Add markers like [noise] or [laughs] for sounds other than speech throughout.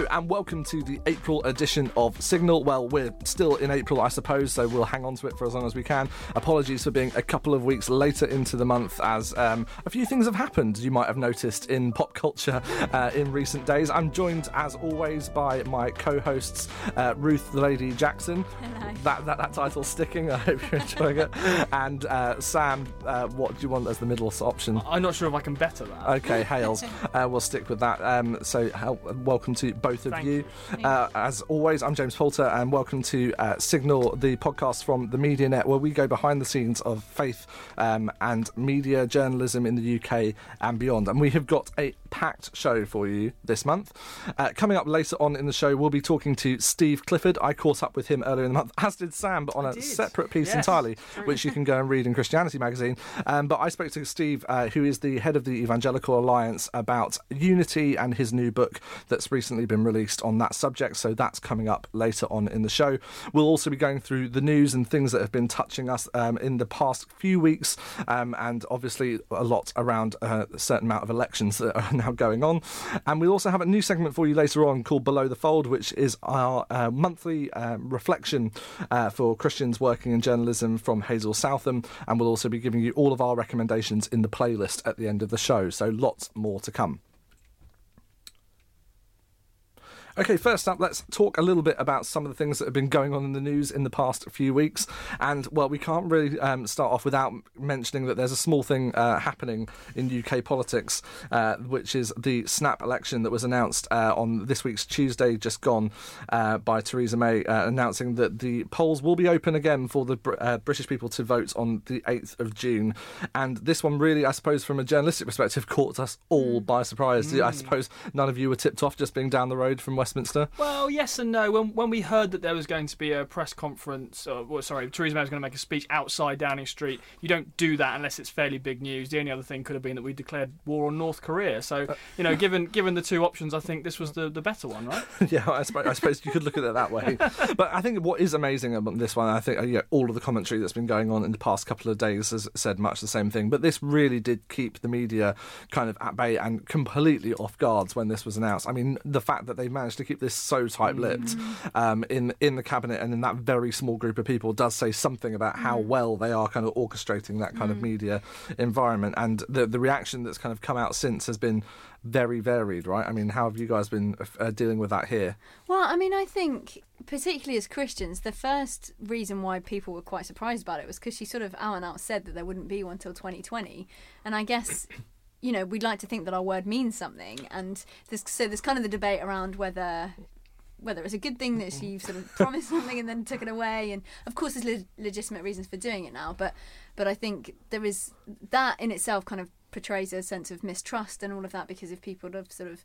Hello and welcome to the April edition of Signal. Well, we're still in April, I suppose, so we'll hang on to it for as long as we can. Apologies for being a couple of weeks later into the month, as um, a few things have happened. You might have noticed in pop culture uh, in recent days. I'm joined, as always, by my co-hosts, uh, Ruth the Lady Jackson. Hello. That, that that title's sticking. I hope you're enjoying it. [laughs] And uh, Sam, uh, what do you want as the middle option? I'm not sure if I can better that. Okay, Hales. [laughs] Uh, we'll stick with that. Um, so, hel- welcome to both of Thank you. Uh, as always, I'm James Poulter, and welcome to uh, Signal, the podcast from the Media Net, where we go behind the scenes of faith um, and media journalism in the UK and beyond. And we have got a packed show for you this month. Uh, coming up later on in the show, we'll be talking to Steve Clifford. I caught up with him earlier in the month, [laughs] as did Sam, but on a did. separate piece Yes, entirely, [laughs] which you can go and read in Christianity magazine. Um, but I spoke to Steve, uh, who is the head of the Evangelical Alliance, about unity and his new book that's recently been released on that subject. So that's coming up later on in the show. We'll also be going through the news and things that have been touching us um, in the past few weeks, um, and obviously a lot around uh, a certain amount of elections that are now going on. And we'll also have a new segment for you later on called Below the Fold, which is our uh, monthly um, reflection uh, for Christians working in journalism from Hazel Southam. And we'll also be giving you all of our recommendations in the playlist at the end of the show. So lots more to come. Okay, first up, let's talk a little bit about some of the things that have been going on in the news in the past few weeks. And, well, we can't really um, start off without mentioning that there's a small thing uh, happening in UK politics, uh, which is the snap election that was announced uh, on this week's Tuesday, just gone, uh, by Theresa May, uh, announcing that the polls will be open again for the Br- uh, British people to vote on the 8th of June. And this one really, I suppose, from a journalistic perspective, caught us all by surprise. I suppose none of you were tipped off just being down the road from Westminster. Well, yes and no. When when we heard that there was going to be a press conference, or well, sorry, Theresa May was going to make a speech outside Downing Street, you don't do that unless it's fairly big news. The only other thing could have been that we declared war on North Korea. So, you know, given given the two options, I think this was the, the better one, right? [laughs] yeah, I suppose, I suppose you could look at it that way. [laughs] But I think what is amazing about this one, I think uh, all of the commentary that's been going on in the past couple of days has said much the same thing. But this really did keep the media kind of at bay and completely off guards when this was announced. I mean, the fact that they managed to keep this so tight-lipped um, in in the cabinet and in that very small group of people does say something about how well they are kind of orchestrating that kind of media environment. And the the reaction that's kind of come out since has been very varied, right? I mean, how have you guys been uh, dealing with that here? Well, I mean, I think particularly as Christians, the first reason why people were quite surprised about it was because she sort of out and out said that there wouldn't be one till 2020, and I guess. You know, we'd like to think that our word means something, and there's, so there's kind of the debate around whether whether it's a good thing that she mm-hmm. sort of promised [laughs] something and then took it away. And of course, there's le- legitimate reasons for doing it now, but but I think there is that in itself kind of portrays a sense of mistrust and all of that because if people have sort of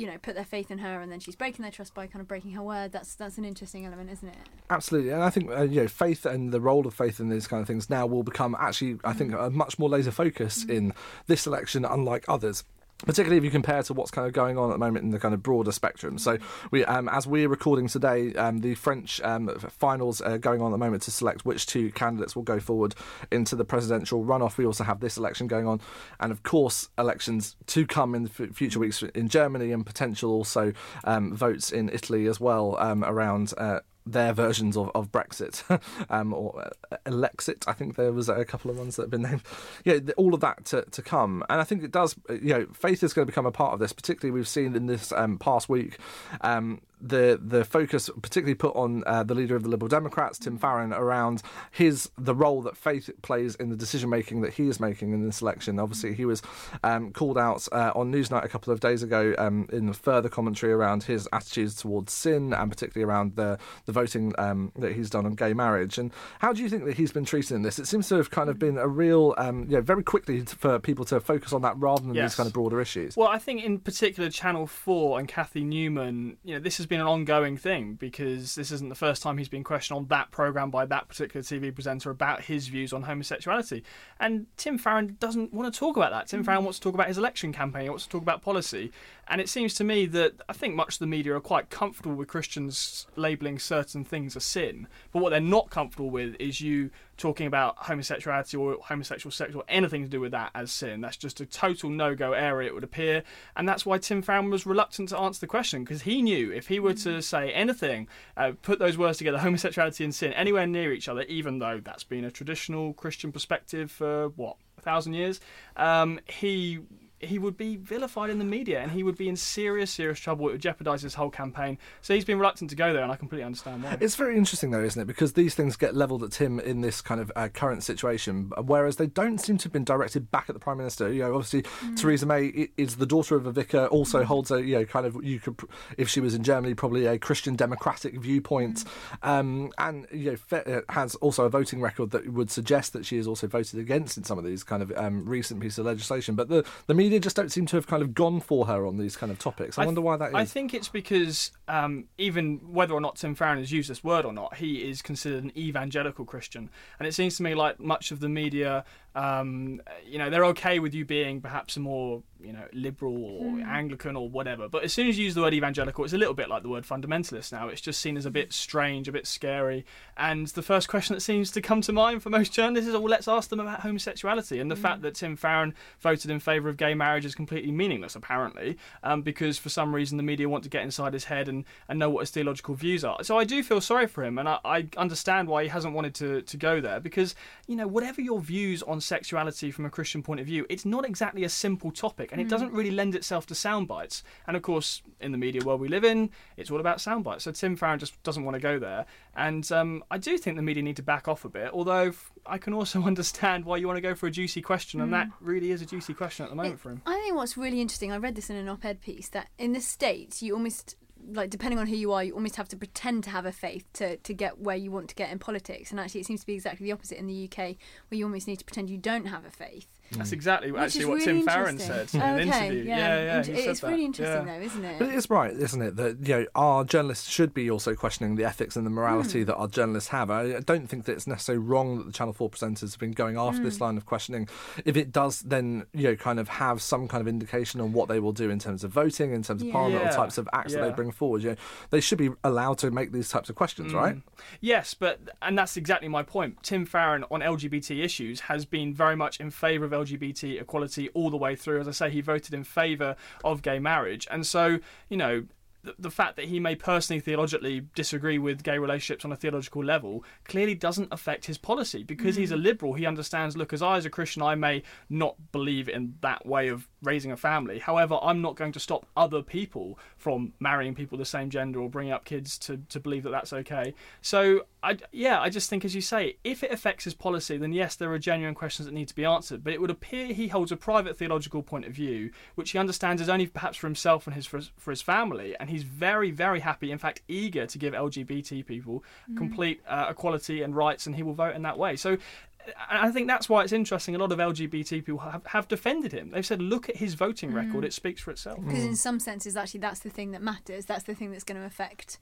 you know put their faith in her and then she's breaking their trust by kind of breaking her word that's that's an interesting element isn't it? Absolutely, and I think uh, you know faith and the role of faith in these kind of things now will become actually, I think, a much more laser focus in this election, unlike others. Particularly if you compare to what's kind of going on at the moment in the kind of broader spectrum. So, we, um, as we're recording today, um, the French um, finals are going on at the moment to select which two candidates will go forward into the presidential runoff. We also have this election going on, and of course, elections to come in the f- future weeks in Germany and potential also um, votes in Italy as well um, around uh, their versions of, of Brexit [laughs] um, or uh, Elexit. I think there was a couple of ones that have been named. [laughs] Yeah, all of that to, to come. And I think it does, uh, you know, faith is going to become a part of this, particularly we've seen in this um, past week. Um, the the focus particularly put on uh, the leader of the Liberal Democrats, Tim Farron, around his the role that faith plays in the decision making that he is making in this election. Obviously, he was um, called out uh, on Newsnight a couple of days ago um, in further commentary around his attitudes towards sin and particularly around the the voting um, that he's done on gay marriage. And how do you think that he's been treated in this? It seems to have kind of been a real, um, you know, very quickly for people to focus on that rather than Yes. these kind of broader issues. Well, I think in particular, Channel 4 and Cathy Newman, you know, this has been an ongoing thing because this isn't the first time he's been questioned on that programme by that particular TV presenter about his views on homosexuality. And Tim Farron doesn't want to talk about that. Tim Farron wants to talk about his election campaign, he wants to talk about policy. And it seems to me that I think much of the media are quite comfortable with Christians labelling certain things a sin. But what they're not comfortable with is you talking about homosexuality or homosexual sex or anything to do with that as sin. That's just a total no go area, it would appear. And that's why Tim Farron was reluctant to answer the question because he knew if he were to say anything, uh, put those words together, homosexuality and sin, anywhere near each other, even though that's been a traditional Christian perspective for what, a thousand years, um, he he would be vilified in the media and he would be in serious, serious trouble. It would jeopardise his whole campaign. So he's been reluctant to go there, and I completely understand why. It's very interesting, though, isn't it? Because these things get levelled at him in this kind of uh, current situation, whereas they don't seem to have been directed back at the prime minister. You know, obviously Theresa May is the daughter of a vicar, also holds a you know kind of you could, if she was in Germany, probably a Christian democratic viewpoint, um, and you know uh, has also a voting record that would suggest that she has also voted against in some of these kind of um, recent pieces of legislation. But the the media just don't seem to have kind of gone for her on these kind of topics. I, th- wonder why that is. I think it's because um, even whether or not Tim Farron has used this word or not, he is considered an evangelical Christian, and it seems to me like much of the media, um, you know, they're okay with you being perhaps a more you know liberal or Anglican or whatever, but as soon as you use the word evangelical, it's a little bit like the word fundamentalist now. It's just seen as a bit strange, a bit scary, and the first question that seems to come to mind for most journalists is, "Well, let's ask them about homosexuality." And the fact that Tim Farron voted in favour of gay marriage is completely meaningless, apparently, um, because for some reason the media want to get inside his head and, and know what his theological views are. So I do feel sorry for him, and I, I understand why he hasn't wanted to, to go there, because, you know, whatever your views on sexuality from a Christian point of view, it's not exactly a simple topic, and it doesn't really lend itself to sound bites. And of course, in the media world we live in, it's all about sound bites. So Tim Farron just doesn't want to go there, and um, I do think the media need to back off a bit, although I can also [laughs] understand why you want to go for a juicy question, and that really is a juicy question at the moment for him. I think what's really interesting, I read this in an op ed piece, that in the States, you almost, like, depending on who you are, you almost have to pretend to have a faith to, to get where you want to get in politics. And actually, it seems to be exactly the opposite in the UK, where you almost need to pretend you don't have a faith. That's hmm. exactly Which actually what really Tim Farron interesting. said in an okay, interview. Yeah, yeah, yeah. Int- he said it's that. really interesting, yeah. though, isn't it? But it is right, isn't it, that you know our journalists should be also questioning the ethics and the morality hmm. that our journalists have. I don't think that it's necessarily wrong that the Channel Four presenters have been going after this hmm. line of questioning. If it does, then you know, kind of have some kind of indication on what they will do in terms of voting, in terms of Yeah. parliament, or Yeah, types of acts that they bring forward. You know, they should be allowed to make these types of questions, right? Yes, but and that's exactly my point. Tim Farron on LGBT issues has been very much in favour of LGBT equality all the way through. As I say, he voted in favour of gay marriage, and so you know. The, the fact that he may personally theologically disagree with gay relationships on a theological level clearly doesn't affect his policy because he's a mm. liberal. He understands, look, as I as a Christian, I may not believe in that way of raising a family. However, I'm not going to stop other people from marrying people the same gender or bringing up kids to, to believe that that's okay. So, I, yeah, I just think, as you say, if it affects his policy, then yes, there are genuine questions that need to be answered. But it would appear he holds a private theological point of view, which he understands is only perhaps for himself and his for, his- for his family. And he's very, very happy, in fact, eager to give LGBT people complete uh, equality and rights, and he will vote in that way. So, I think that's why it's interesting. A lot of LGBT people have, have defended him. They've said, look at his voting record; it speaks for itself. Because in some senses, actually, that's the thing that matters. That's the thing that's going to affect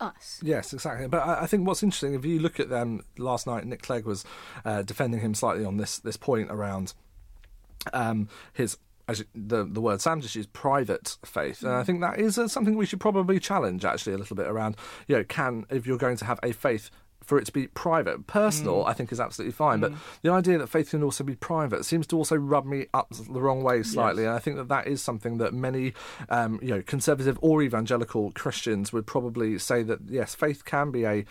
us. Yes, exactly. But I, I think what's interesting, if you look at them last night, Nick Clegg was uh, defending him slightly on this this point around um, his. As the the word Sam just used, private faith, and I think that is uh, something we should probably challenge actually a little bit around. You know, can if you're going to have a faith for it to be private. Personal, I think, is absolutely fine, but the idea that faith can also be private seems to also rub me up the wrong way slightly. And I think that that is something that many, um, you know, conservative or evangelical Christians would probably say that yes, faith can be a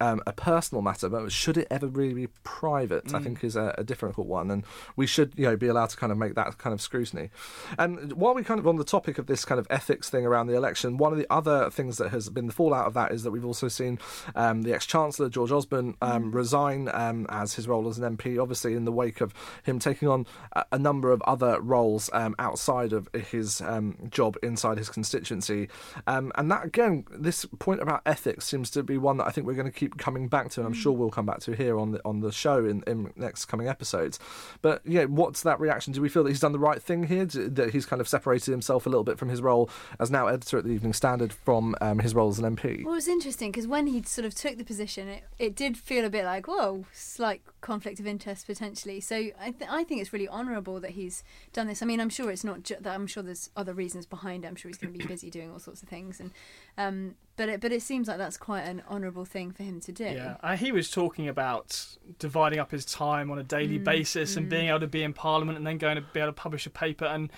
um, a personal matter, but should it ever really be private? I think is a, a difficult one, and we should you know be allowed to kind of make that kind of scrutiny. And while we kind of on the topic of this kind of ethics thing around the election, one of the other things that has been the fallout of that is that we've also seen um, the ex chancellor George Osborne um, resign um, as his role as an MP, obviously in the wake of him taking on a, number of other roles um, outside of his um, job inside his constituency. Um, and that again, this point about ethics seems to be one that I think we're going to keep coming back to, and I'm sure we'll come back to here on the on the show in, in next coming episodes. But yeah, what's that reaction? Do we feel that he's done the right thing here? Do- That he's kind of separated himself a little bit from his role as now editor at the Evening Standard from um, his role as an MP? Well, it was interesting because when he sort of took the position, it, it did feel a bit like, whoa, slight conflict of interest potentially. So I, th- I think it's really honourable that he's done this. I mean, I'm sure it's not ju- that. I'm sure there's other reasons behind it. I'm sure he's going to be [clears throat] busy doing all sorts of things, and um, but it, but it seems like that's quite an honourable thing for him to do. Yeah, uh, he was talking about dividing up his time on a daily basis and being able to be in Parliament and then going to be able to publish a paper. And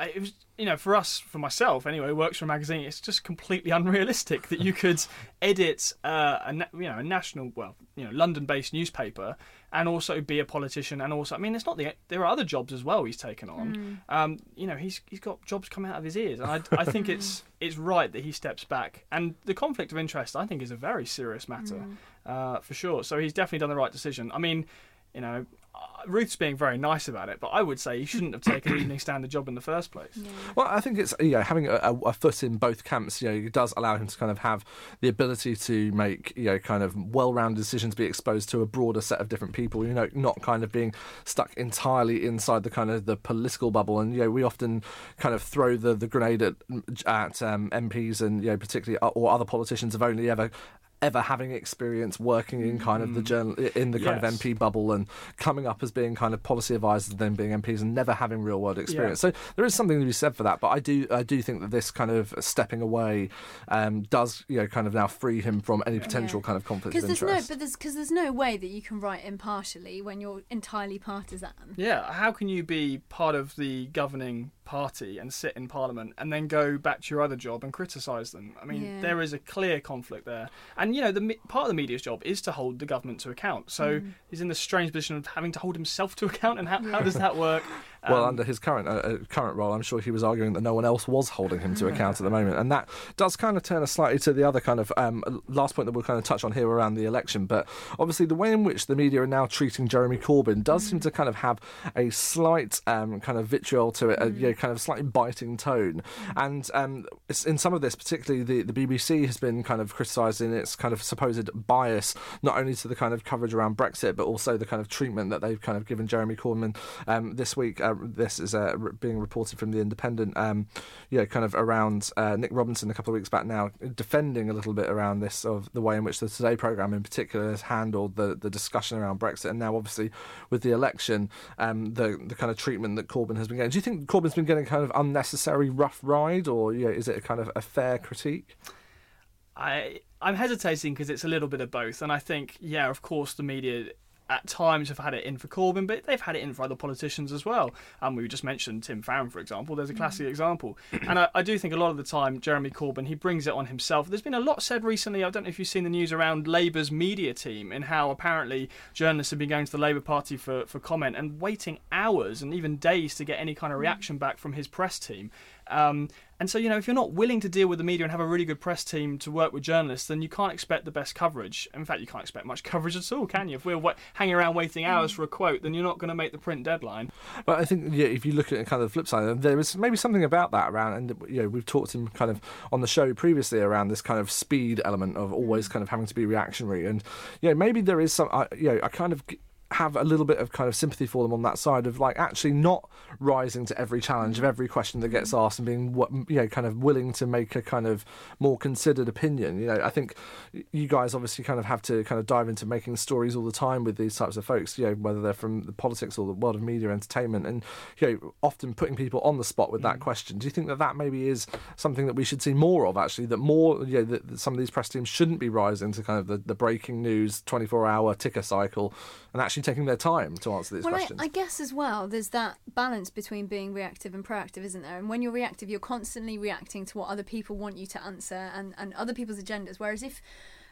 it was, you know, for us, for myself anyway, works for a magazine. It's just completely [laughs] unrealistic that you could edit uh, a, you know, a national, well, you know, London-based newspaper and also be a politician and also, I mean, it's not the there are other jobs as well he's taken on. Um, you know, he's he's got jobs coming out of his ears, and I, I think it's [laughs] it's right that he steps back. And the conflict of interest, I think, is a very serious matter uh, for sure. So he's definitely done the right decision. I mean, you know, Ruth's being very nice about it, but I would say he shouldn't have taken an Evening Standard job in the first place. Well, I think it's you know having a, a, a foot in both camps. You know, it does allow him to kind of have the ability to make you know kind of well-rounded decisions, be exposed to a broader set of different people. You know, not kind of being stuck entirely inside the kind of the political bubble. And you know, we often kind of throw the the grenade at at um, MPs and you know particularly uh, or other politicians have only ever ever having experience working in kind of the journal in the kind Yes. of MP bubble and coming up as being kind of policy advisors and then being MPs and never having real world experience. So there is something to be said for that. But I do I do think that this kind of stepping away um, does you know kind of now free him from any potential kind of conflict of Because there's interest. no, but there's because there's no way that you can write impartially when you're entirely partisan. Yeah, how can you be part of the governing party and sit in Parliament and then go back to your other job and criticise them? I mean, Yeah. there is a clear conflict there. And, you know, the part of the media's job is to hold the government to account. So Mm. he's in the strange position of having to hold himself to account. And how, how does that work? [laughs] Well, Um, under his current uh, uh, current role, I'm sure he was arguing that no one else was holding him to account at the moment, and that does kind of turn us slightly to the other kind of um, last point that we'll kind of touch on here around the election. But obviously, the way in which the media are now treating Jeremy Corbyn does seem to kind of have a slight um, kind of vitriol to it, a you know, kind of slightly biting tone, and um, in some of this, particularly the the BBC has been kind of criticised in its kind of supposed bias, not only to the kind of coverage around Brexit, but also the kind of treatment that they've kind of given Jeremy Corbyn um, this week. Uh, this is uh, being reported from the Independent, um, know, kind of around uh, Nick Robinson a couple of weeks back now, defending a little bit around this of the way in which the Today programme in particular has handled the, the discussion around Brexit, and now obviously with the election, um, the the kind of treatment that Corbyn has been getting. Do you think Corbyn's been getting kind of unnecessary rough ride, or you know, is it a kind of a fair critique? I I'm hesitating because it's a little bit of both, and I think yeah, of course, the media at times have had it in for Corbyn, but they've had it in for other politicians as well. And we just mentioned Tim Farron, for example. There's a mm. classic example, [clears throat] and I, I do think a lot of the time Jeremy Corbyn he brings it on himself. There's been a lot said recently. I don't know if you've seen the news around Labour's media team and how apparently journalists have been going to the Labour Party for for comment and waiting hours and even days to get any kind of mm. reaction back from his press team. Um, and so, you know, if you're not willing to deal with the media and have a really good press team to work with journalists, then you can't expect the best coverage. In fact, you can't expect much [laughs] coverage at all, can you? If we're wa- hanging around waiting hours for a quote, then you're not going to make the print deadline. But I think yeah, if you look at kind of the flip side, there is maybe something about that around, and you know, we've talked him kind of on the show previously around this kind of speed element of always kind of having to be reactionary, and you know, maybe there is some, I, you know, I kind of. Have a little bit of kind of sympathy for them on that side of like actually not rising to every challenge of mm-hmm. every question that gets mm-hmm. asked and being what you know kind of willing to make a kind of more considered opinion. You know i think you guys obviously kind of have to kind of dive into making stories all the time with these types of folks you know whether they're from the politics or the world of media entertainment and you know often putting people on the spot with that mm-hmm. question. Do you think that that maybe is something that we should see more of actually that more you know that, that some of these press teams shouldn't be rising to kind of the, the breaking news 24 hour ticker cycle and actually taking their time to answer these well, questions I, I guess as well, there's that balance between being reactive and proactive, isn't there? And when you're reactive, you're constantly reacting to what other people want you to answer and, and other people's agendas. Whereas if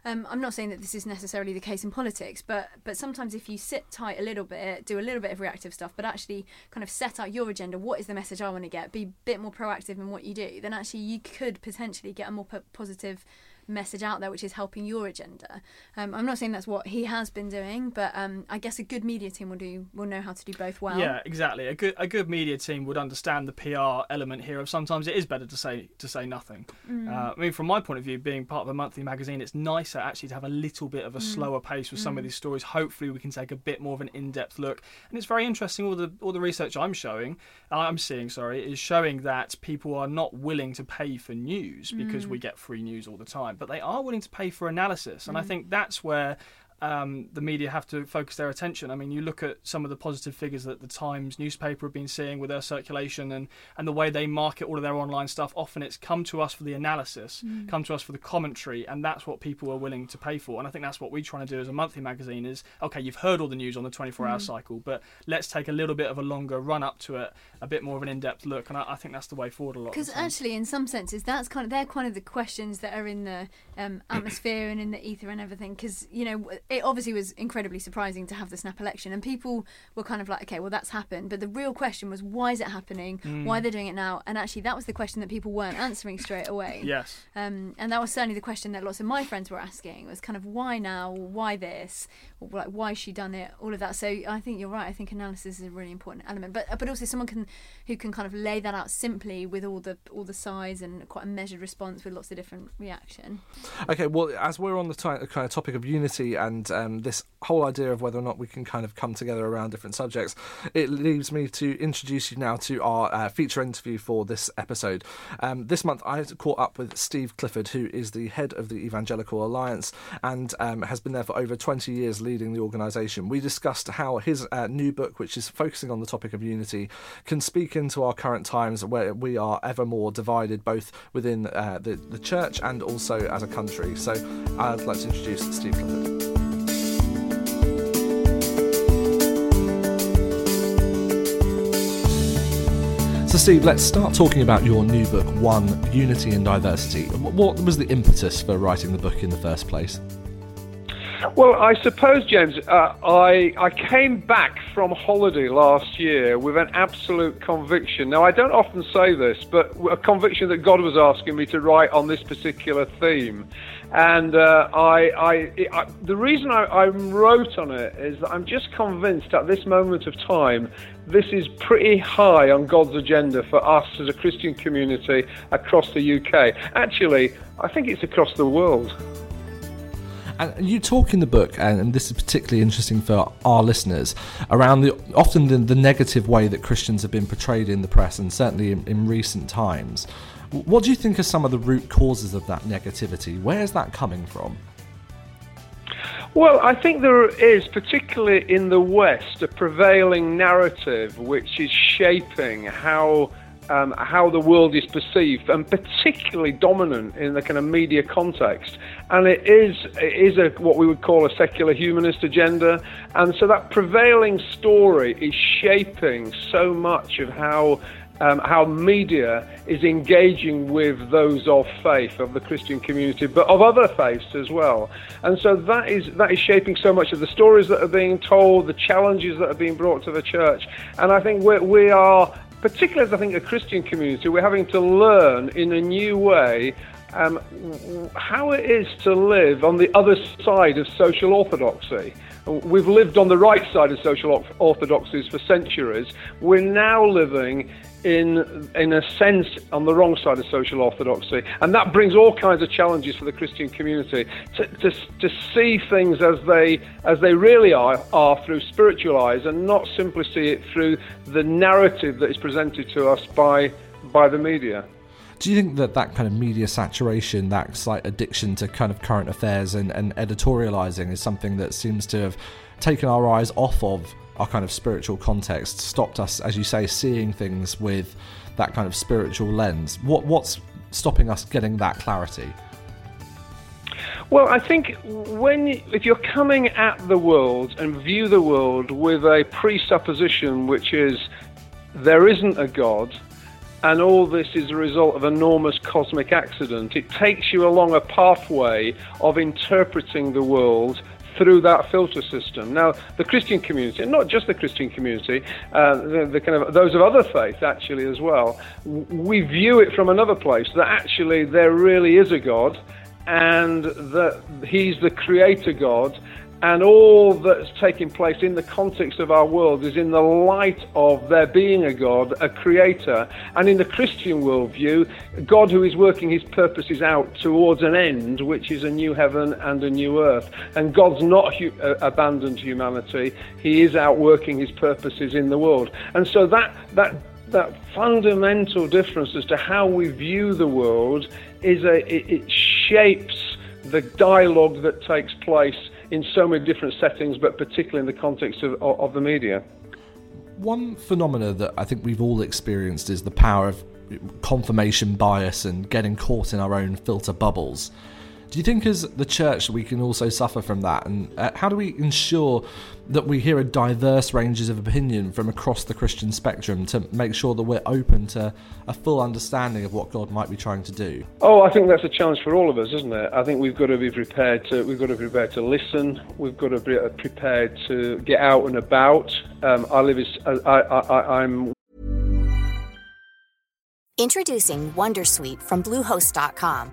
um, I'm not saying that this is necessarily the case in politics, but but sometimes if you sit tight a little bit, do a little bit of reactive stuff, but actually kind of set out your agenda, what is the message I want to get, be a bit more proactive in what you do, then actually you could potentially get a more po- positive message out there which is helping your agenda. Um, I'm not saying that's what he has been doing, but um, I guess a good media team will do will know how to do both well. Yeah, exactly. A good a good media team would understand the PR element here of sometimes it is better to say to say nothing. Mm. Uh, I mean, from my point of view, being part of a monthly magazine, it's nicer actually to have a little bit Mm. of a slower pace with some of these stories. Hopefully, we can take a bit more of an in-depth look, and it's very interesting. All the all the research I'm showing, I'm seeing, sorry, is showing that people are not willing to pay for news because Mm. we get free news all the time, but they are willing to pay for analysis, Mm. and I think that's where um, the media have to focus their attention. I mean, you look at some of the positive figures that the Times newspaper have been seeing with their circulation and, and the way they market all of their online stuff. Often it's come to us for the analysis, come to us for the commentary, and that's what people are willing to pay for. And I think that's what we're trying to do as a monthly magazine is, okay, you've heard all the news on the 24-hour cycle, but let's take a little bit of a longer run up to it, a bit more of an in-depth look, and I, I think that's the way forward a lot. Because actually, in some senses, that's kind of they're kind of the questions that are in the um, atmosphere and in the ether and everything. Because you know, it obviously was incredibly surprising to have the snap election, and people were kind of like, okay, well, that's happened. But the real question was, why is it happening? Mm. Why they're doing it now? And actually, that was the question that people weren't answering straight away. Yes. Um, and that was certainly the question that lots of my friends were asking was kind of why now, why this, or like why has she done it, all of that. So I think you're right. I think analysis is a really important element, but but also someone can who can kind of lay that out simply with all the all the size and quite a measured response with lots of different reaction. Okay, well, as we're on the ti kind of topic of unity and um, this whole idea of whether or not we can kind of come together around different subjects, it leaves me to introduce you now to our uh, feature interview for this episode. Um, this month, I caught up with Steve Clifford, who is the head of the Evangelical Alliance and um, has been there for over 20 years leading the organisation. We discussed how his uh, new book, which is focusing on the topic of unity, can speak into our current times where we are ever more divided, both within uh, the, the church and also as a country. So I'd like to introduce Steve Clifford. So, Steve, let's start talking about your new book, One Unity and Diversity. What was the impetus for writing the book in the first place? Well, I suppose, James, uh, I I came back from holiday last year with an absolute conviction. Now, I don't often say this, but a conviction that God was asking me to write on this particular theme, and uh, I, I, I the reason I, I wrote on it is that I'm just convinced at this moment of time this is pretty high on God's agenda for us as a Christian community across the UK. Actually, I think it's across the world. And you talk in the book, and, this is particularly interesting for our listeners, around the often the, the negative way that Christians have been portrayed in the press, and certainly in, in recent times. What do you think are some of the root causes of that negativity? Where is that coming from? Well, I think there is, particularly in the West, a prevailing narrative which is shaping how um, how the world is perceived, and particularly dominant in the kind of media context. And it is it is a what we would call a secular humanist agenda, and so that prevailing story is shaping so much of how um, how media is engaging with those of faith of the Christian community, but of other faiths as well. And so that is that is shaping so much of the stories that are being told, the challenges that are being brought to the church. And I think we're, we are, particularly as I think a Christian community, we're having to learn in a new way. Um, how it is to live on the other side of social orthodoxy, we've lived on the right side of social orthodoxies for centuries. We're now living in in a sense on the wrong side of social orthodoxy. And that brings all kinds of challenges for the Christian community to, to, to see things as they as they really are are through spiritual eyes and not simply see it through the narrative that is presented to us by by the media do you think that that kind of media saturation, that slight addiction to kind of current affairs and, and editorializing is something that seems to have taken our eyes off of our kind of spiritual context, stopped us, as you say, seeing things with that kind of spiritual lens. What what's stopping us getting that clarity? Well, I think when if you're coming at the world and view the world with a presupposition which is there isn't a God and all this is a result of enormous cosmic accident, it takes you along a pathway of interpreting the world through that filter system. Now, the Christian community, and not just the Christian community, uh, the, the, kind of those of other faiths actually as well, we view it from another place that actually there really is a God, and that He's the Creator God, and all that's taking place in the context of our world is in the light of there being a God, a creator, and in the Christian worldview, God who is working his purposes out towards an end, which is a new heaven and a new earth. And God's not hu- uh, abandoned humanity, he is out working his purposes in the world. And so that, that, that fundamental difference as to how we view the world is a, it, it shapes the dialogue that takes place in so many different settings, but particularly in the context of, of the media. One phenomena that I think we've all experienced is the power of confirmation bias and getting caught in our own filter bubbles. Do you think, as the church, we can also suffer from that? And uh, how do we ensure that we hear a diverse ranges of opinion from across the Christian spectrum to make sure that we're open to a full understanding of what God might be trying to do? Oh, I think that's a challenge for all of us, isn't it? I think we've got to be prepared to we've got to be prepared to listen. We've got to be prepared to get out and about. Um, I live as I, I, I'm. Introducing WonderSuite from Bluehost.com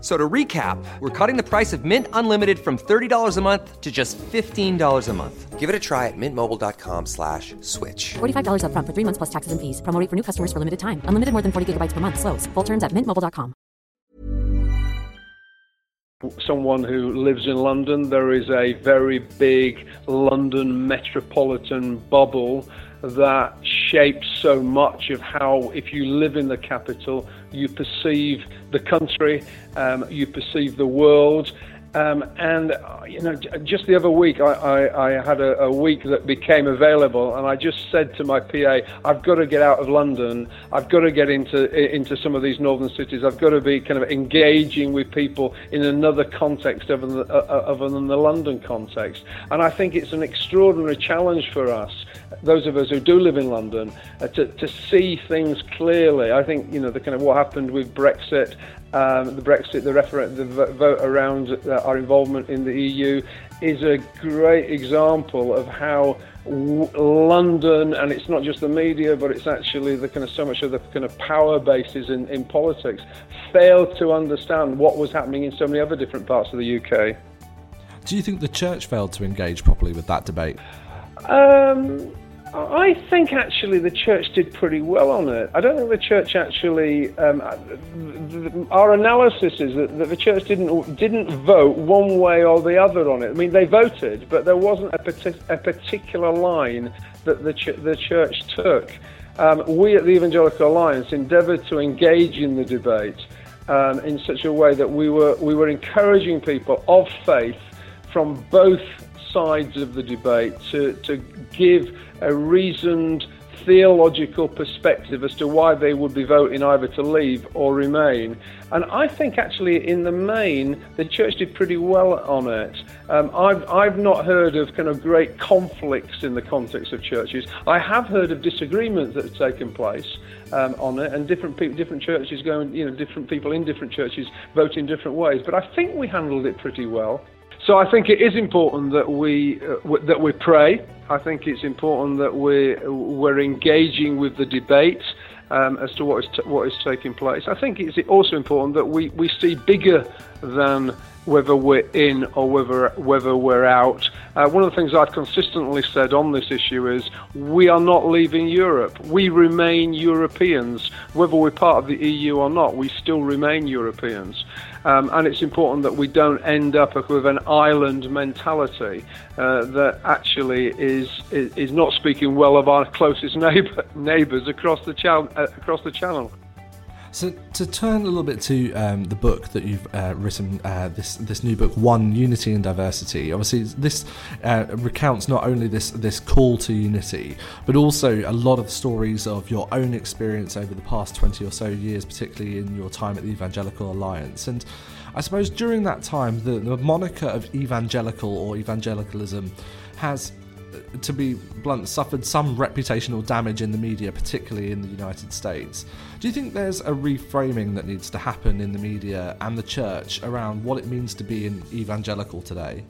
So to recap, we're cutting the price of Mint Unlimited from $30 a month to just $15 a month. Give it a try at mintmobile.com slash switch. $45 up front for three months plus taxes and fees. Promo for new customers for limited time. Unlimited more than 40 gigabytes per month. Slows. Full terms at mintmobile.com. Someone who lives in London, there is a very big London metropolitan bubble that shapes so much of how, if you live in the capital, you perceive the country, um, you perceive the world. Um, and uh, you know, just the other week, I, I, I had a, a, week that became available, and I just said to my PA, "I've got to get out of London. I've got to get into into some of these northern cities. I've got to be kind of engaging with people in another context other than, uh, uh other than the London context." And I think it's an extraordinary challenge for us, those of us who do live in London, uh, to to see things clearly. I think you know the kind of what happened with Brexit um, the Brexit, the referendum, the vote around uh, our involvement in the EU is a great example of how w- London, and it's not just the media, but it's actually the kind of so much of the kind of power bases in, in politics, failed to understand what was happening in so many other different parts of the UK. Do you think the church failed to engage properly with that debate? Um, I think actually the church did pretty well on it. I don't think the church actually. Um, our analysis is that, that, the church didn't didn't vote one way or the other on it. I mean, they voted, but there wasn't a, a particular line that the ch- the church took. Um, we at the Evangelical Alliance endeavoured to engage in the debate um, in such a way that we were we were encouraging people of faith from both sides of the debate to, to give a reasoned theological perspective as to why they would be voting either to leave or remain. And I think actually, in the main, the church did pretty well on it. Um, I've, I've not heard of kind of great conflicts in the context of churches. I have heard of disagreements that have taken place um, on it, and different people, different churches going, you know, different people in different churches vote in different ways. But I think we handled it pretty well. So I think it is important that we uh, w- that we pray. I think it's important that we we're engaging with the debate um, as to what is t- what is taking place. I think it's also important that we, we see bigger than whether we're in or whether whether we're out. Uh, one of the things I've consistently said on this issue is we are not leaving Europe. We remain Europeans, whether we're part of the EU or not. We still remain Europeans. Um, and it's important that we don't end up with an island mentality uh, that actually is, is, is not speaking well of our [laughs] closest neighbor, neighbours across the channel. Uh, across the channel. So to turn a little bit to um, the book that you've uh, written, uh, this this new book, One Unity and Diversity. Obviously, this uh, recounts not only this this call to unity, but also a lot of stories of your own experience over the past twenty or so years, particularly in your time at the Evangelical Alliance. And I suppose during that time, the, the moniker of evangelical or evangelicalism has Uh, to be blunt, suffered some reputational damage in the media, particularly in the United States. Do you think there's a reframing that needs to happen in the media and the church around what it means to be an evangelical today?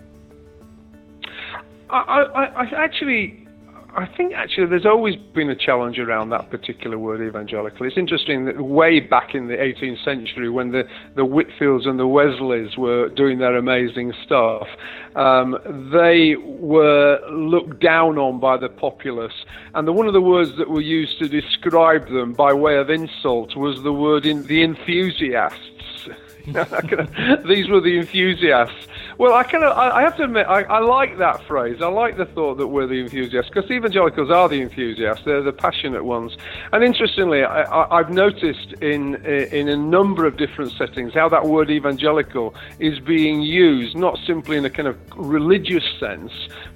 I, I, I actually I think actually there's always been a challenge around that particular word evangelical. It's interesting that way back in the 18th century when the, the Whitefields and the Wesleys were doing their amazing stuff, um, they were looked down on by the populace. And the, one of the words that were used to describe them by way of insult was the word in, the enthusiasts. [laughs] [laughs] These were the enthusiasts. Well, I kind of, I, have to admit, I, I, like that phrase. I like the thought that we're the enthusiasts because evangelicals are the enthusiasts. They're the passionate ones. And interestingly, I, have noticed in in a number of different settings how that word evangelical is being used, not simply in a kind of religious sense,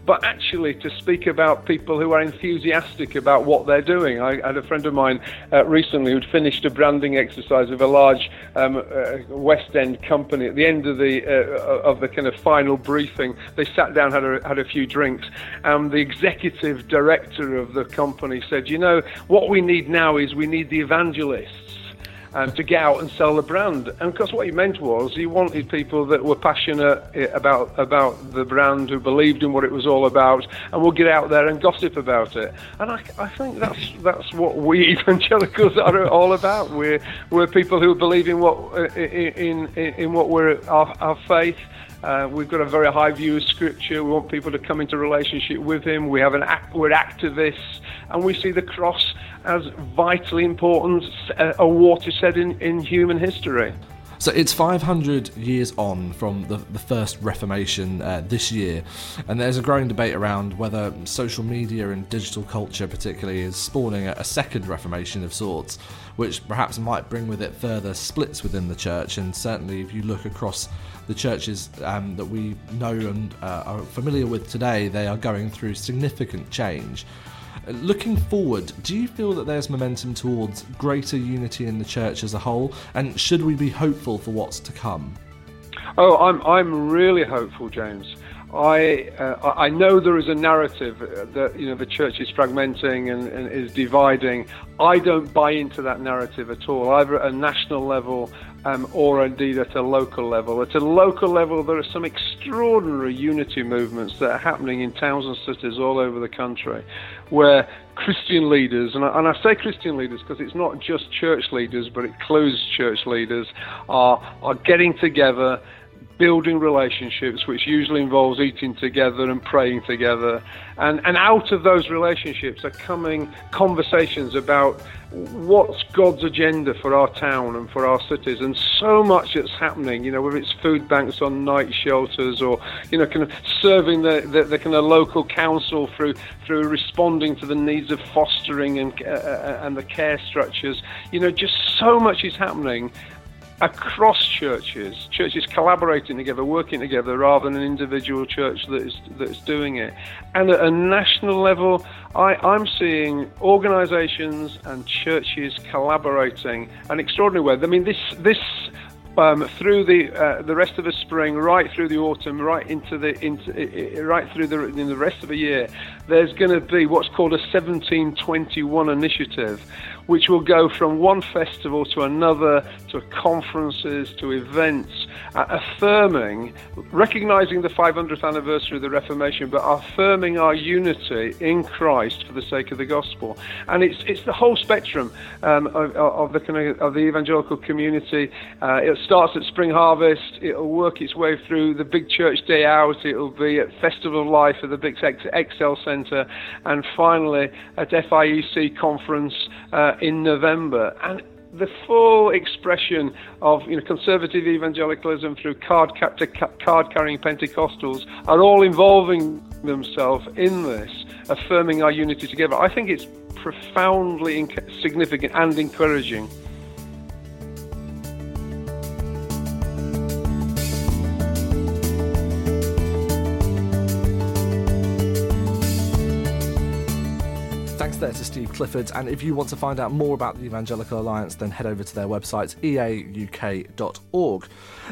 but actually to speak about people who are enthusiastic about what they're doing. I had a friend of mine uh, recently who'd finished a branding exercise of a large um, uh, West End company. At the end of the uh, of the kind of final briefing, they sat down, had a, had a few drinks, and the executive director of the company said, "You know, what we need now is we need the evangelists." Um, to get out and sell the brand. And of course, what he meant was he wanted people that were passionate about about the brand, who believed in what it was all about, and would get out there and gossip about it. And I, I think that's that's what we [laughs] evangelicals are all about. We're we're people who believe in what in in, in what we're our, our faith. Uh, we've got a very high view of Scripture. We want people to come into relationship with Him. We have an act, we're activists, and we see the cross as vitally important a watershed in, in human history. So it's 500 years on from the, the first Reformation uh, this year, and there's a growing debate around whether social media and digital culture, particularly, is spawning a, a second Reformation of sorts, which perhaps might bring with it further splits within the church. And certainly, if you look across the churches um, that we know and uh, are familiar with today, they are going through significant change. Looking forward, do you feel that there's momentum towards greater unity in the church as a whole? And should we be hopeful for what's to come? Oh, I'm, I'm really hopeful, James. I uh, I know there is a narrative that you know the church is fragmenting and, and, is dividing. I don't buy into that narrative at all, either at a national level um, or indeed at a local level. At a local level, there are some extraordinary unity movements that are happening in towns and cities all over the country, where Christian leaders, and I, and I say Christian leaders because it's not just church leaders, but it includes church leaders, are are getting together building relationships, which usually involves eating together and praying together. And, and out of those relationships are coming conversations about what's God's agenda for our town and for our cities. And so much that's happening, you know, whether it's food banks on night shelters or, you know, kind of serving the, the, the kind of local council through, through responding to the needs of fostering and, uh, uh and the care structures. You know, just so much is happening across churches, churches collaborating together, working together, rather than an individual church that is that's doing it. And at a national level, I, I'm seeing organisations and churches collaborating an extraordinary way. I mean, this this um, through the uh, the rest of the spring, right through the autumn, right into the into right through the in the rest of the year, there's going to be what's called a 1721 initiative, which will go from one festival to another, to conferences, to events, uh, affirming, recognizing the 500th anniversary of the Reformation, but affirming our unity in Christ for the sake of the gospel. And it's it's the whole spectrum um, of, of, the of the evangelical community. Uh, it starts at Spring Harvest. It'll work its way through the Big Church Day Out. It'll be at Festival of Life at the Big Excel Centre, and finally at FIEC conference. Uh, Uh, in November. And the full expression of you know, conservative evangelicalism through card, card carrying Pentecostals are all involving themselves in this, affirming our unity together. I think it's profoundly significant and encouraging. There to Steve Clifford. And if you want to find out more about the Evangelical Alliance, then head over to their website, eauk.org.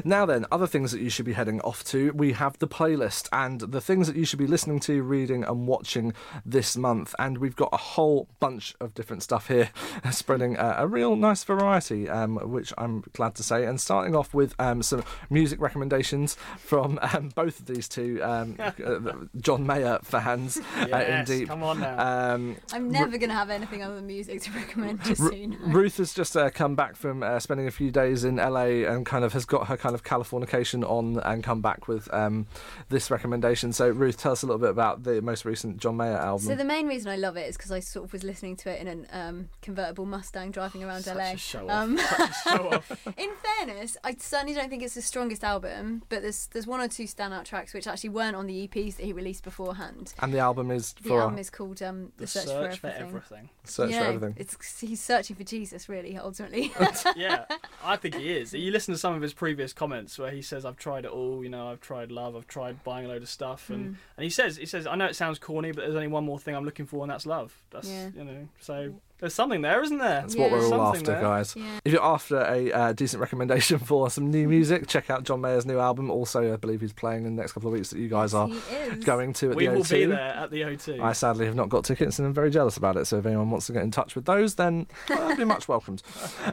Now, then, other things that you should be heading off to. We have the playlist and the things that you should be listening to, reading, and watching this month. And we've got a whole bunch of different stuff here, [laughs] spreading a, a real nice variety, um, which I'm glad to say. And starting off with um, some music recommendations from [laughs] um, both of these two um, [laughs] uh, John Mayer fans. Yes, uh, indeed. Come on now. Um, I'm never going to have anything other than music to [laughs] recommend. Just R- so you know. Ruth has just uh, come back from uh, spending a few days in LA and kind of has got her kind of Californication on and come back with um, this recommendation. So, Ruth, tell us a little bit about the most recent John Mayer album. So, the main reason I love it is because I sort of was listening to it in a um, convertible Mustang driving around Such LA. A show um, off. show off. in fairness, I certainly don't think it's the strongest album, but there's there's one or two standout tracks which actually weren't on the EPs that he released beforehand. And the album is the album is called um, The, the Search, Search, for Everything. For everything. Search yeah, for Everything. It's he's searching for Jesus, really, ultimately. [laughs] [laughs] yeah, I think he is. You listen to some of his previous comments where he says, "I've tried it all. You know, I've tried love. I've tried buying a load of stuff." And Mm. and he says, he says, "I know it sounds corny, but there's only one more thing I'm looking for, and that's love. That's Yeah. you know, so." There's something there, isn't there? That's what we're all Something after, there. guys. Yeah. If you're after a uh, decent recommendation [laughs] for some new music, check out John Mayer's new album. Also, I believe he's playing in the next couple of weeks that you guys are he is. going to at We the will O2. be there at the O2. I sadly have not got tickets and I'm very jealous about it. So if anyone wants to get in touch with those, then [laughs] well, they'd be much welcomed.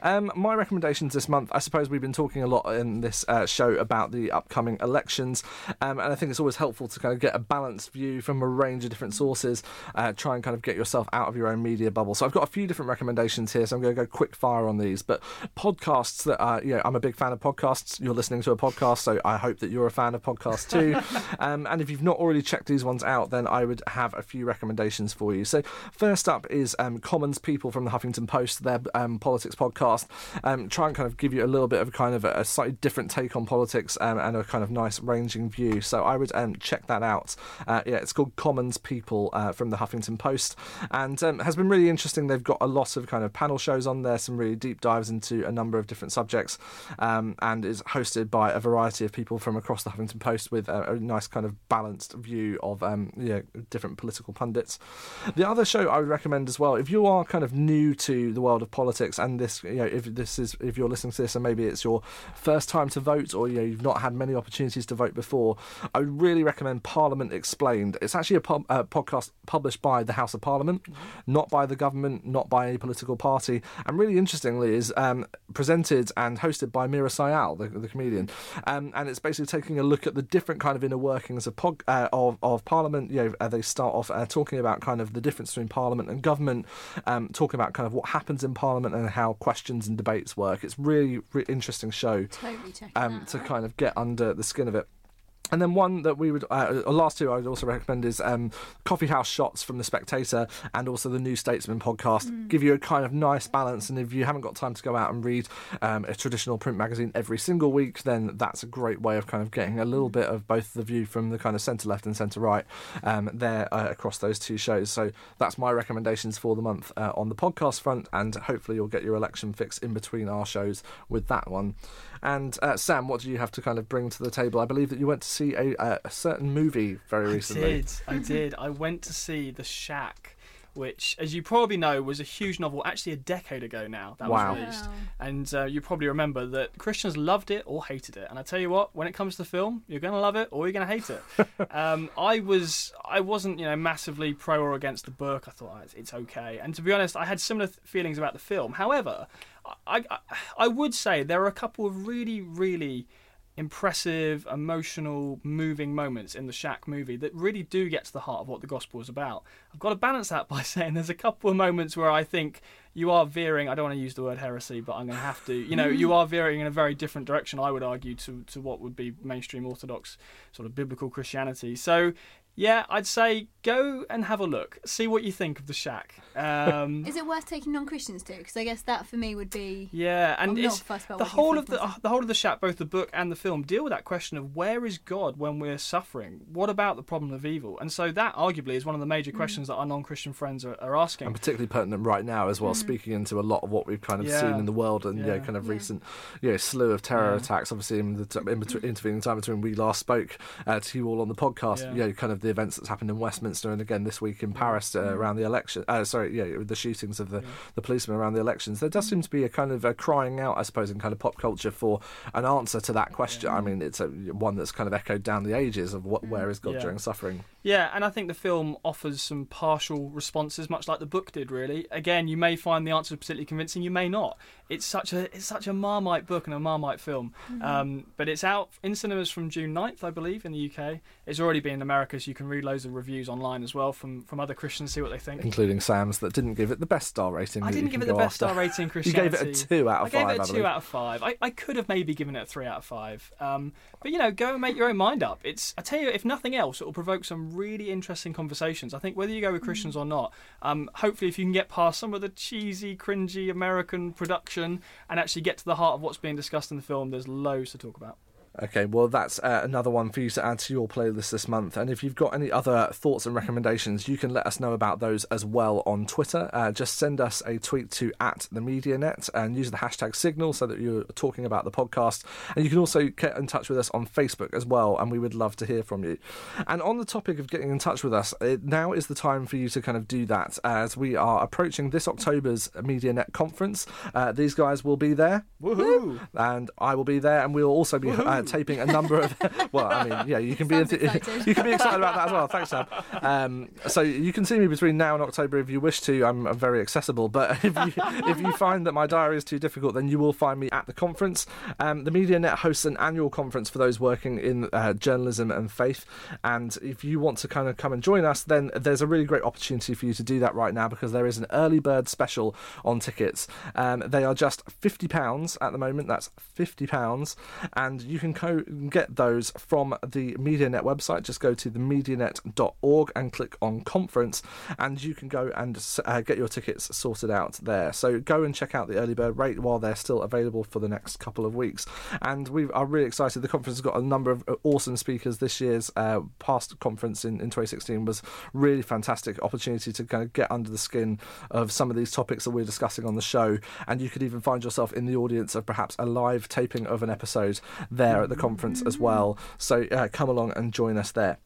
Um, my recommendations this month, I suppose we've been talking a lot in this uh, show about the upcoming elections, um, and I think it's always helpful to kind of get a balanced view from a range of different sources. Uh, try and kind of get yourself out of your own media bubble. So I've got a few different recommendations here, so I'm going to go quick fire on these. But podcasts that are, you know, I'm a big fan of podcasts. You're listening to a podcast, so I hope that you're a fan of podcasts too. [laughs] um, and if you've not already checked these ones out, then I would have a few recommendations for you. So first up is um, Commons People from the Huffington Post, their um, politics podcast. Um, try and kind of give you a little bit of kind of a, slightly different take on politics um, and a kind of nice ranging view. So I would um, check that out. Uh, yeah, it's called Commons People uh, from the Huffington Post, and um, has been really interesting. They've got a lot of kind of panel shows on there, some really deep dives into a number of different subjects, um, and is hosted by a variety of people from across the Huffington Post with a, a nice kind of balanced view of um, yeah, different political pundits. The other show I would recommend as well, if you are kind of new to the world of politics, and this, you know, if this is if you're listening to this and maybe it's your first time to vote, or you know you've not had many opportunities to vote before, I would really recommend Parliament Explained. It's actually a pub, uh, podcast published by the House of Parliament, not by the government, not by any political party, and really interestingly is um, presented and hosted by Meera Syal, the, the comedian, um, and it's basically taking a look at the different kind of inner workings of pod, uh, of, of Parliament. You know, uh, they start off uh, talking about kind of the difference between between Parliament and government, um, talking about kind of what happens in Parliament and how questions and debates work. It's really, really interesting show Totally um, to kind of get under the skin of it. And then one that we would, uh, uh, last two I would also recommend is um, Coffee House Shots from The Spectator and also the New Statesman podcast. Give you a kind of nice balance. And if you haven't got time to go out and read um, a traditional print magazine every single week, then that's a great way of kind of getting a little bit of both the view from the kind of centre left and centre right um, there uh, across those two shows. So that's my recommendations for the month uh, on the podcast front. And hopefully you'll get your election fix in between our shows with that one. And uh, Sam, what do you have to kind of bring to the table? I believe that you went to see a, a, a certain movie very recently. I did. I did. I went to see The Shack, which, as you probably know, was a huge novel. Actually, a decade ago now that Wow. was released, Wow. and uh, you probably remember that Christians loved it or hated it. And I tell you what, when it comes to film, you're going to love it or you're going to hate it. [laughs] um, I was, I wasn't, you know, massively pro or against the book. I thought "Oh, it's, it's okay. And to be honest, I had similar th- feelings about the film. However, I, I, would say there are a couple of really, really impressive, emotional, moving moments in the Shack movie that really do get to the heart of what the gospel is about. I've got to balance that [laughs] by saying there's a couple of moments where I think you are veering. I don't want to use the word heresy, but I'm going to have to. You know, you are veering in a very different direction. I would argue to to what would be mainstream Orthodox sort of biblical Christianity. So. Yeah, I'd say go and have a look. See what you think of the Shack. Um, [laughs] Is it worth taking non-Christians to? Because I guess that for me would be. yeah, and I'm not it's fussed about the whole of the uh, the whole of the Shack, both the book and the film, deal with that question of where is God when we're suffering? What about the problem of evil? And so that arguably is one of the major Mm. questions that our non-Christian friends are, are asking. and particularly pertinent right now as well, speaking into a lot of what we've kind of Yeah. seen in the world and yeah, Yeah. kind of Yeah. recent you know, slew of terror Yeah. attacks. Obviously, in the t- in between, intervening time between we last spoke uh, to you all on the podcast, Yeah. you know, kind of the events that's happened in Westminster and again this week in Paris uh, around the election. Uh, sorry, yeah, the shootings of the, the policemen around the elections. There does seem to be a kind of a crying out, I suppose, in kind of pop culture for an answer to that question. I mean, it's a one that's kind of echoed down the ages of what where is God Yeah. during suffering. Yeah, and I think the film offers some partial responses, much like the book did. Really, again, you may find the answer particularly convincing, you may not. It's such a it's such a marmite book and a marmite film, um, but it's out in cinemas from June 9th, I believe, in the UK. It's already been in America, so you can read loads of reviews online as well from from other Christians, see what they think. Including Sam's that didn't give it the best star rating. I didn't give it the best after. star rating. [laughs] You gave it a two out of I gave five. it I a two out of five. I, I could have maybe given it a three out of five. Um, but you know, go and make your own mind up. It's I tell you, if nothing else, it will provoke some really interesting conversations. I think whether you go with Christians or not, um, hopefully, if you can get past some of the cheesy, cringy American production and actually get to the heart of what's being discussed in the film, there's loads to talk about. Okay, well, that's uh, another one for you to add to your playlist this month. And if you've got any other thoughts and recommendations, you can let us know about those as well on Twitter. Uh, just send us a tweet to at the MediaNet and use the hashtag Signal so that you're talking about the podcast. And you can also get in touch with us on Facebook as well, and we would love to hear from you. And on the topic of getting in touch with us, it, now is the time for you to kind of do that as we are approaching this October's MediaNet conference. Uh, these guys will be there Woohoo! and I will be there, and we'll also be uh, taping a number of. [laughs] well, I mean, yeah, you can be [laughs] you can be excited about that as well. Thanks, Sam. Um, so you can see me between now and October if you wish to. I'm, I'm very accessible, but [laughs] if you if you find that my diary is too difficult, then you will find me at the conference. Um, the MediaNet hosts an annual conference for those working in uh, journalism and faith, and if you want to kind of come and join us, then there's a really great opportunity for you to do that right now because there is an early bird special on tickets. Um, they are just fifty pounds at the moment. That's fifty pounds, and you can co- get those from the MediaNet website. Just go to themedianet.org and click on conference, and you can go and uh, get your tickets sorted out there. So go and check out the early bird rate while they're still available for the next couple of weeks. And we are really excited. The conference has got a number of uh, awesome speakers. This year's uh, past conference in, in 2016 was really fantastic opportunity to kind of get under the skin of some of these topics that we're discussing on the show. And you could even find yourself in the audience of perhaps a live taping of an episode there the conference as well. So uh, come along and join us there.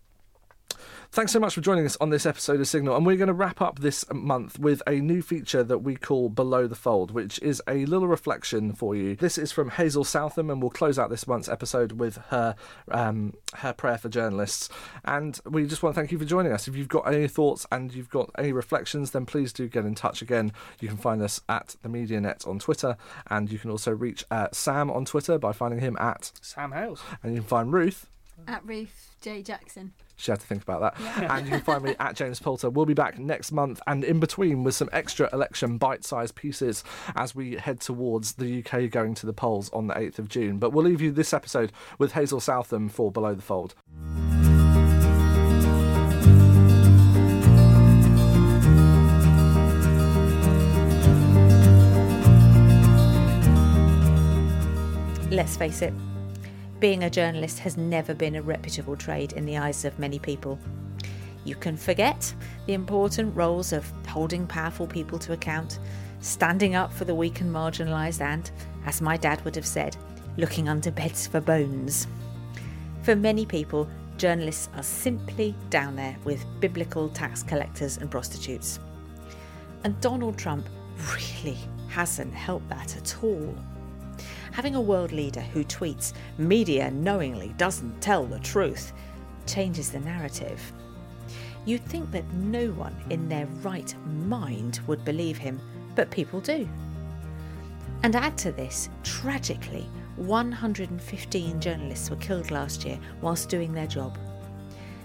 Thanks so much for joining us on this episode of Signal. And we're going to wrap up this month with a new feature that we call Below the Fold, which is a little reflection for you. This is from Hazel Southam, and we'll close out this month's episode with her um, her prayer for journalists. And we just want to thank you for joining us. If you've got any thoughts and you've got any reflections, then please do get in touch again. You can find us at the MediaNet on Twitter, and you can also reach uh, Sam on Twitter by finding him at, Sam Hailes. and you can find Ruth. At Ruth J Jackson. She had to think about that. And you can find me at James Poulter. We'll be back next month and in between with some extra election bite sized pieces as we head towards the UK going to the polls on the 8th of June. But we'll leave you this episode with Hazel Southam for Below the Fold. Let's face it, being a journalist has never been a reputable trade in the eyes of many people. You can forget the important roles of holding powerful people to account, standing up for the weak and marginalised, and, as my dad would have said, looking under beds for bones. For many people, journalists are simply down there with biblical tax collectors and prostitutes. And Donald Trump really hasn't helped that at all. Having a world leader who tweets, media knowingly doesn't tell the truth, changes the narrative. You'd think that no one in their right mind would believe him, but people do. And add to this, tragically, 115 journalists were killed last year whilst doing their job.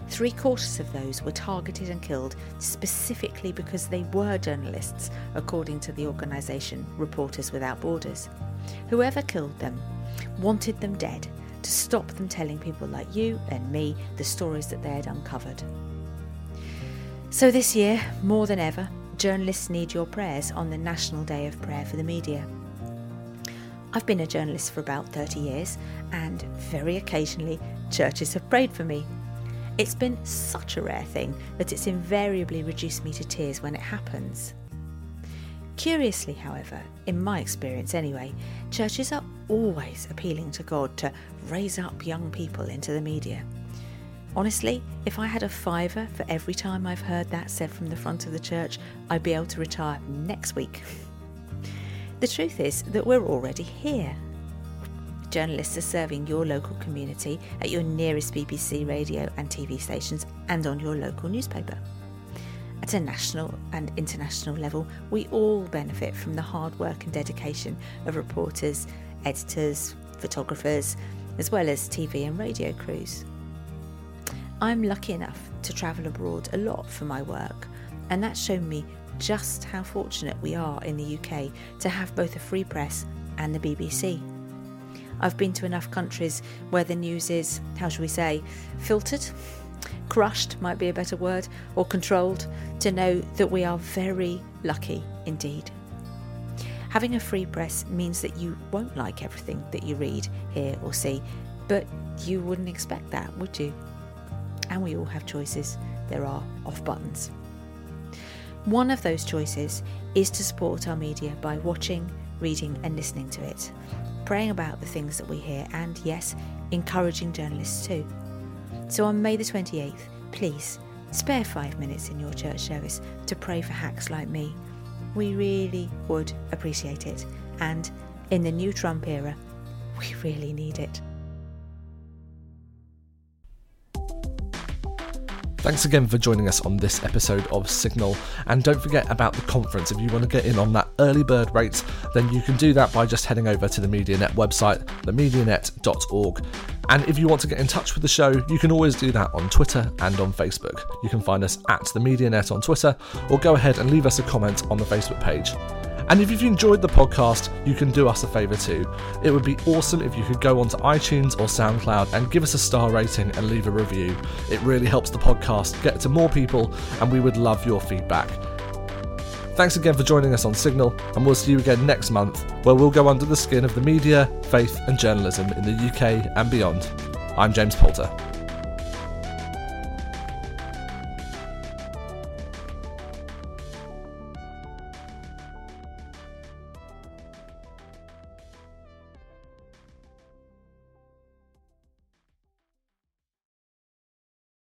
Three quarters of those were targeted and killed specifically because they were journalists, according to the organisation Reporters Without Borders. Whoever killed them wanted them dead to stop them telling people like you and me the stories that they had uncovered. So, this year, more than ever, journalists need your prayers on the National Day of Prayer for the Media. I've been a journalist for about 30 years, and very occasionally, churches have prayed for me. It's been such a rare thing that it's invariably reduced me to tears when it happens. Curiously, however, in my experience anyway, churches are always appealing to God to raise up young people into the media. Honestly, if I had a fiver for every time I've heard that said from the front of the church, I'd be able to retire next week. [laughs] The truth is that we're already here. Journalists are serving your local community at your nearest BBC radio and TV stations and on your local newspaper. At a national and international level, we all benefit from the hard work and dedication of reporters, editors, photographers, as well as TV and radio crews. I'm lucky enough to travel abroad a lot for my work, and that's shown me just how fortunate we are in the UK to have both a free press and the BBC. I've been to enough countries where the news is, how shall we say, filtered crushed might be a better word, or controlled, to know that we are very lucky indeed. Having a free press means that you won't like everything that you read, hear, or see, but you wouldn't expect that, would you? And we all have choices. There are off buttons. One of those choices is to support our media by watching, reading, and listening to it, praying about the things that we hear, and yes, encouraging journalists too. So on May the 28th, please spare five minutes in your church service to pray for hacks like me. We really would appreciate it. And in the new Trump era, we really need it. Thanks again for joining us on this episode of Signal. And don't forget about the conference. If you want to get in on that early bird rate, then you can do that by just heading over to the MediaNet website, themedianet.org. And if you want to get in touch with the show, you can always do that on Twitter and on Facebook. You can find us at the MediaNet on Twitter, or go ahead and leave us a comment on the Facebook page. And if you've enjoyed the podcast, you can do us a favour too. It would be awesome if you could go onto iTunes or SoundCloud and give us a star rating and leave a review. It really helps the podcast get to more people, and we would love your feedback. Thanks again for joining us on Signal, and we'll see you again next month, where we'll go under the skin of the media, faith, and journalism in the UK and beyond. I'm James Poulter.